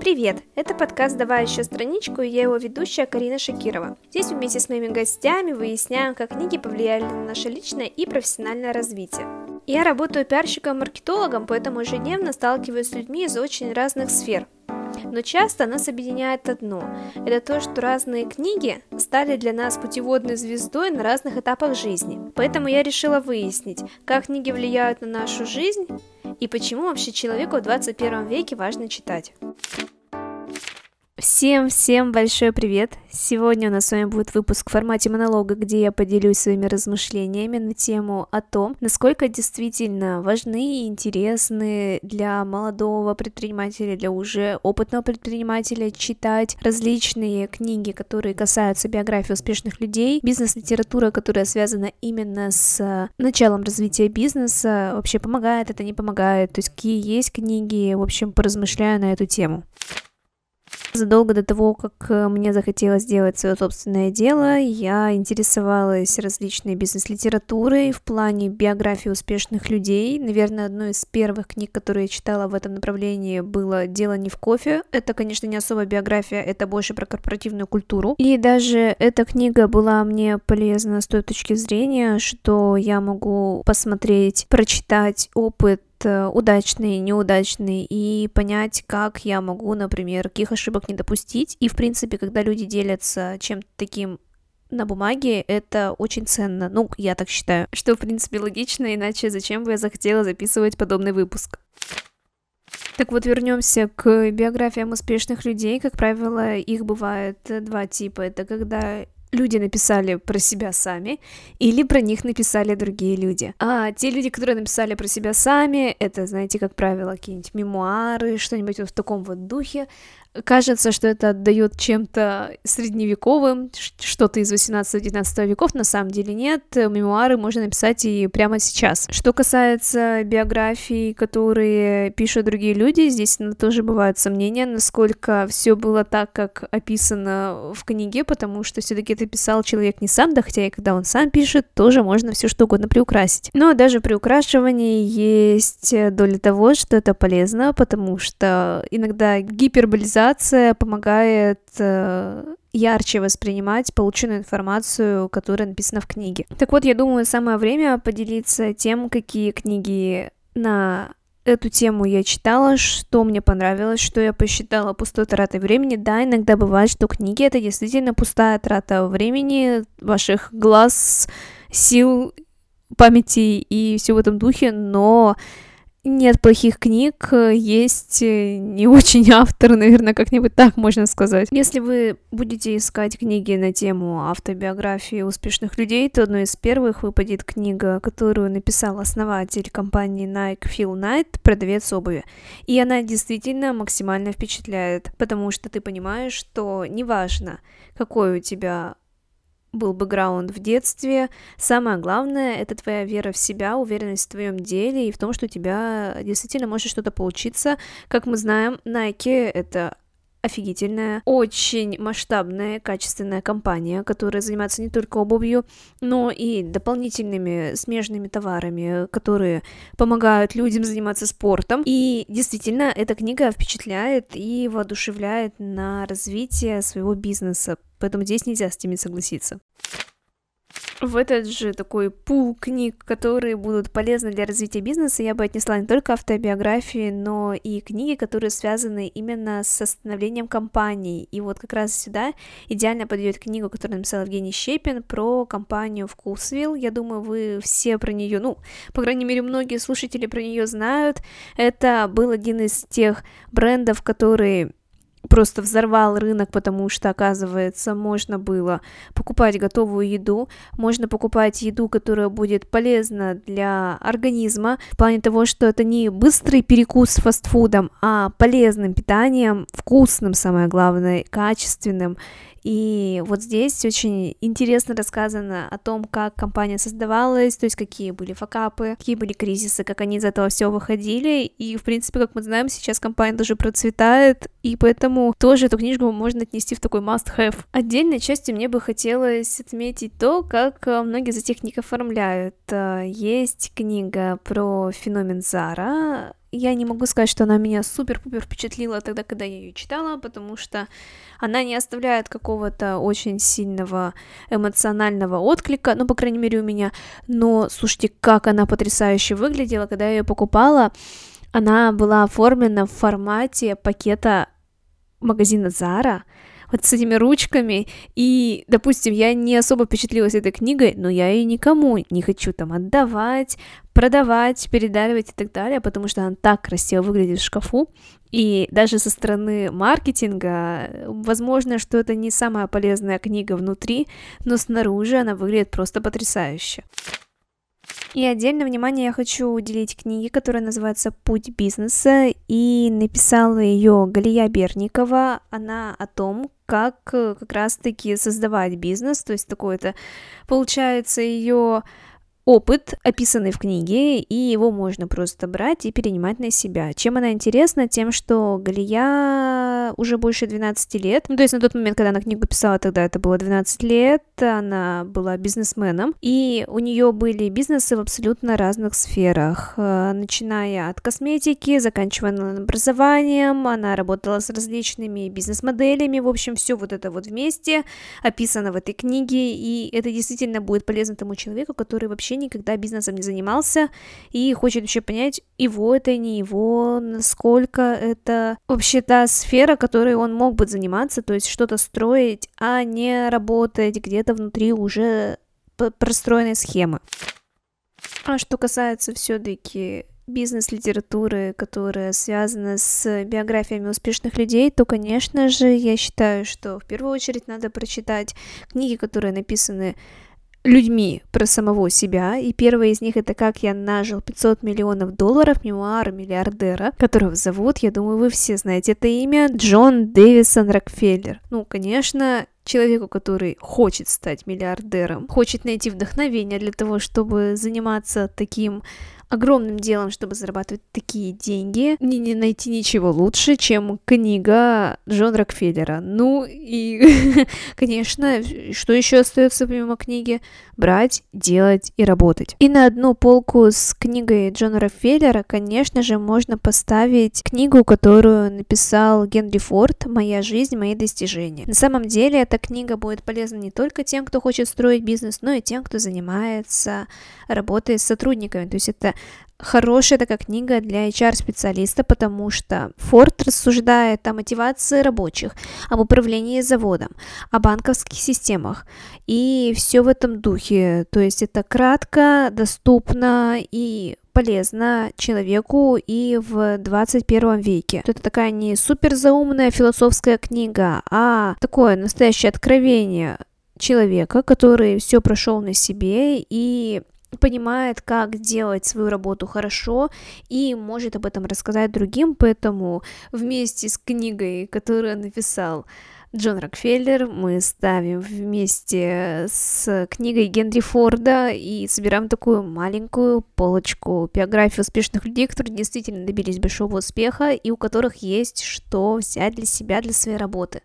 Привет! Это подкаст «Давай еще страничку» и я его ведущая Карина Шакирова. Здесь вместе с моими гостями выясняем, как книги повлияли на наше личное и профессиональное развитие. Я работаю пиарщиком-маркетологом, поэтому ежедневно сталкиваюсь с людьми из очень разных сфер. Но часто нас объединяет одно – это то, что разные книги стали для нас путеводной звездой на разных этапах жизни. Поэтому я решила выяснить, как книги влияют на нашу жизнь и почему вообще человеку в 21 веке важно читать. Всем-всем большой привет! Сегодня у нас с вами будет выпуск в формате монолога, где я поделюсь своими размышлениями на тему о том, насколько действительно важны и интересны для молодого предпринимателя, для уже опытного предпринимателя читать различные книги, которые касаются биографии успешных людей, бизнес-литература, которая связана именно с началом развития бизнеса, вообще помогает это, не помогает, то есть какие есть книги, в общем, поразмышляю на эту тему. Задолго до того, как э, мне захотелось сделать свое собственное дело, я интересовалась различной бизнес-литературой в плане биографии успешных людей. Наверное, одной из первых книг, которые я читала в этом направлении, было «Дело не в кофе». Это, конечно, не особо биография, это больше про корпоративную культуру. И даже эта книга была мне полезна с той точки зрения, что я могу посмотреть, прочитать опыт Э, удачный, неудачный, и понять, как я могу, например, каких ошибок не допустить. И, в принципе, когда люди делятся чем-то таким на бумаге это очень ценно. Ну, я так считаю. Что, в принципе, логично, иначе зачем бы я захотела записывать подобный выпуск? Так вот, вернемся к биографиям успешных людей. Как правило, их бывает два типа. Это когда люди написали про себя сами, или про них написали другие люди. А те люди, которые написали про себя сами, это, знаете, как правило, какие-нибудь мемуары, что-нибудь вот в таком вот духе, Кажется, что это отдает чем-то средневековым, что-то из 18-19 веков, на самом деле нет, мемуары можно написать и прямо сейчас. Что касается биографий, которые пишут другие люди, здесь тоже бывают сомнения, насколько все было так, как описано в книге, потому что все-таки это писал человек не сам, да хотя и когда он сам пишет, тоже можно все что угодно приукрасить. Но даже при украшивании есть доля того, что это полезно, потому что иногда гиперболизация визуализация помогает э, ярче воспринимать полученную информацию, которая написана в книге. Так вот, я думаю, самое время поделиться тем, какие книги на эту тему я читала, что мне понравилось, что я посчитала пустой тратой времени. Да, иногда бывает, что книги это действительно пустая трата времени, ваших глаз, сил, памяти и все в этом духе, но нет плохих книг, есть э, не очень автор, наверное, как-нибудь так можно сказать. Если вы будете искать книги на тему автобиографии успешных людей, то одной из первых выпадет книга, которую написал основатель компании Nike Phil Knight «Продавец обуви». И она действительно максимально впечатляет, потому что ты понимаешь, что неважно, какой у тебя был бэкграунд в детстве. Самое главное — это твоя вера в себя, уверенность в твоем деле и в том, что у тебя действительно может что-то получиться. Как мы знаем, Nike — это офигительная, очень масштабная, качественная компания, которая занимается не только обувью, но и дополнительными смежными товарами, которые помогают людям заниматься спортом. И действительно, эта книга впечатляет и воодушевляет на развитие своего бизнеса, поэтому здесь нельзя с ними согласиться в этот же такой пул книг, которые будут полезны для развития бизнеса, я бы отнесла не только автобиографии, но и книги, которые связаны именно с становлением компании. И вот как раз сюда идеально подойдет книгу, которую написал Евгений Щепин про компанию Вкусвилл. Я думаю, вы все про нее, ну, по крайней мере, многие слушатели про нее знают. Это был один из тех брендов, которые просто взорвал рынок, потому что, оказывается, можно было покупать готовую еду, можно покупать еду, которая будет полезна для организма, в плане того, что это не быстрый перекус с фастфудом, а полезным питанием, вкусным, самое главное, качественным, и вот здесь очень интересно рассказано о том, как компания создавалась, то есть какие были факапы, какие были кризисы, как они из этого все выходили. И, в принципе, как мы знаем, сейчас компания тоже процветает, и поэтому тоже эту книжку можно отнести в такой must-have. Отдельной частью мне бы хотелось отметить то, как э, многие из этих книг оформляют. Э, есть книга про феномен Зара, я не могу сказать, что она меня супер-пупер впечатлила тогда, когда я ее читала, потому что она не оставляет какого-то очень сильного эмоционального отклика, ну, по крайней мере, у меня. Но, слушайте, как она потрясающе выглядела, когда я ее покупала. Она была оформлена в формате пакета магазина Zara, вот с этими ручками, и, допустим, я не особо впечатлилась этой книгой, но я ее никому не хочу там отдавать, продавать, передаривать и так далее, потому что она так красиво выглядит в шкафу, и даже со стороны маркетинга, возможно, что это не самая полезная книга внутри, но снаружи она выглядит просто потрясающе. И отдельное внимание я хочу уделить книге, которая называется «Путь бизнеса», и написала ее Галия Берникова. Она о том, как э, как раз-таки создавать бизнес, то есть такое-то, получается, ее опыт, описанный в книге, и его можно просто брать и перенимать на себя. Чем она интересна? Тем, что Галия уже больше 12 лет, ну, то есть на тот момент, когда она книгу писала, тогда это было 12 лет, она была бизнесменом, и у нее были бизнесы в абсолютно разных сферах, э, начиная от косметики, заканчивая образованием, она работала с различными бизнес-моделями, в общем, все вот это вот вместе описано в этой книге, и это действительно будет полезно тому человеку, который вообще никогда бизнесом не занимался и хочет вообще понять, его это, не его, насколько это вообще та сфера, которой он мог бы заниматься, то есть что-то строить, а не работать где-то внутри уже простроенной схемы. А что касается все-таки бизнес-литературы, которая связана с биографиями успешных людей, то, конечно же, я считаю, что в первую очередь надо прочитать книги, которые написаны людьми про самого себя, и первая из них это «Как я нажил 500 миллионов долларов», мемуары миллиардера, которого зовут, я думаю, вы все знаете это имя, Джон Дэвисон Рокфеллер. Ну, конечно, человеку, который хочет стать миллиардером, хочет найти вдохновение для того, чтобы заниматься таким огромным делом, чтобы зарабатывать такие деньги, не, не найти ничего лучше, чем книга Джона Рокфеллера. Ну и, конечно, что еще остается помимо книги? Брать, делать и работать. И на одну полку с книгой Джона Рокфеллера, конечно же, можно поставить книгу, которую написал Генри Форд «Моя жизнь, мои достижения». На самом деле, эта книга будет полезна не только тем, кто хочет строить бизнес, но и тем, кто занимается работой с сотрудниками. То есть это хорошая такая книга для HR-специалиста, потому что Форд рассуждает о мотивации рабочих, об управлении заводом, о банковских системах и все в этом духе. То есть это кратко, доступно и полезно человеку и в 21 веке. Это такая не супер заумная философская книга, а такое настоящее откровение человека, который все прошел на себе и понимает, как делать свою работу хорошо и может об этом рассказать другим, поэтому вместе с книгой, которую написал Джон Рокфеллер, мы ставим вместе с книгой Генри Форда и собираем такую маленькую полочку биографии успешных людей, которые действительно добились большого успеха и у которых есть что взять для себя, для своей работы.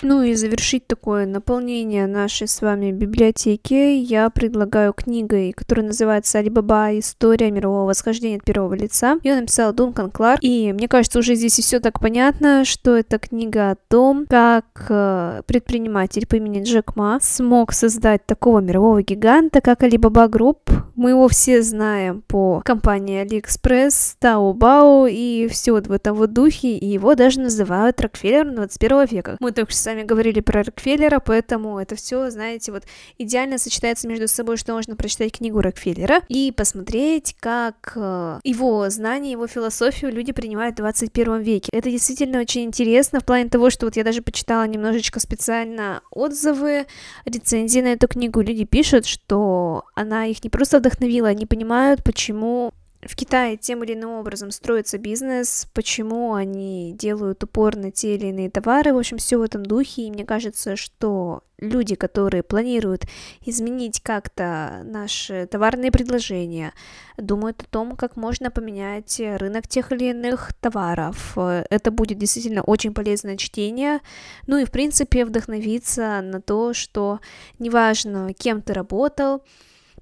Ну и завершить такое наполнение нашей с вами библиотеки я предлагаю книгой, которая называется «Алибаба. История мирового восхождения от первого лица». Ее написал Дункан Кларк. И мне кажется, уже здесь и все так понятно, что это книга о том, как э, предприниматель по имени Джек Ма смог создать такого мирового гиганта, как Alibaba Group. Мы его все знаем по компании AliExpress, Taobao и все вот в этом вот духе, и его даже называют Рокфеллером 21 века. Мы только что сами говорили про Рокфеллера, поэтому это все, знаете, вот идеально сочетается между собой, что можно прочитать книгу Рокфеллера и посмотреть, как э, его знания, его философию люди принимают в 21 веке. Это действительно очень интересно в плане того, что вот я даже почитала немножечко специально отзывы, рецензии на эту книгу. Люди пишут, что она их не просто вдохновила, они понимают, почему в Китае тем или иным образом строится бизнес, почему они делают упор на те или иные товары, в общем, все в этом духе, и мне кажется, что люди, которые планируют изменить как-то наши товарные предложения, думают о том, как можно поменять рынок тех или иных товаров. Это будет действительно очень полезное чтение, ну и, в принципе, вдохновиться на то, что неважно, кем ты работал,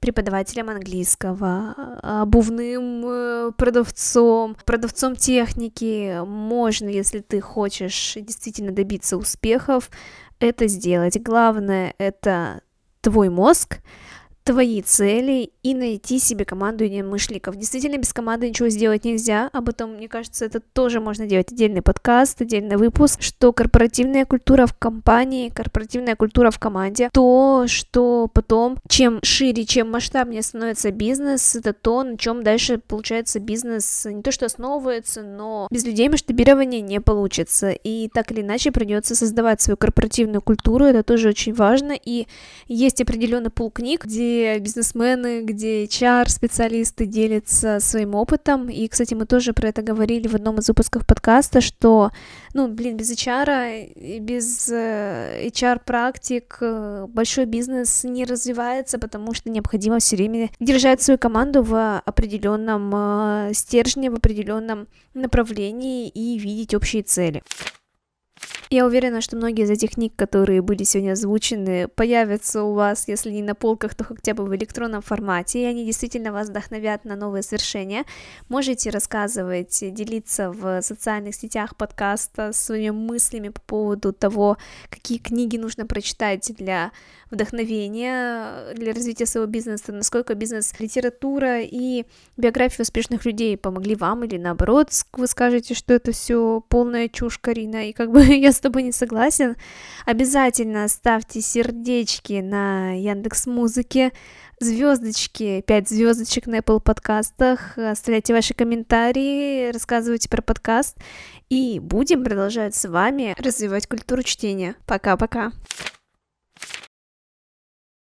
преподавателем английского, обувным э, продавцом, продавцом техники. Можно, если ты хочешь действительно добиться успехов, это сделать. Главное — это твой мозг, твои цели и найти себе команду единомышленников. Действительно, без команды ничего сделать нельзя. Об этом, мне кажется, это тоже можно делать отдельный подкаст, отдельный выпуск, что корпоративная культура в компании, корпоративная культура в команде, то, что потом, чем шире, чем масштабнее становится бизнес, это то, на чем дальше получается бизнес не то что основывается, но без людей масштабирование не получится. И так или иначе придется создавать свою корпоративную культуру, это тоже очень важно. И есть определенный пул книг, где бизнесмены, где HR-специалисты делятся своим опытом. И, кстати, мы тоже про это говорили в одном из выпусков подкаста, что, ну, блин, без HR, без э, HR-практик э, большой бизнес не развивается, потому что необходимо все время держать свою команду в определенном э, стержне, в определенном направлении и видеть общие цели. Я уверена, что многие из этих книг, которые были сегодня озвучены, появятся у вас, если не на полках, то хотя бы в электронном формате, и они действительно вас вдохновят на новые свершения. Можете рассказывать, делиться в социальных сетях подкаста своими мыслями по поводу того, какие книги нужно прочитать для вдохновения, для развития своего бизнеса, насколько бизнес-литература и биографии успешных людей помогли вам, или наоборот, вы скажете, что это все полная чушь, Карина, и как бы я с тобой не согласен, обязательно ставьте сердечки на Яндекс Музыке, звездочки, 5 звездочек на Apple подкастах, оставляйте ваши комментарии, рассказывайте про подкаст, и будем продолжать с вами развивать культуру чтения. Пока-пока.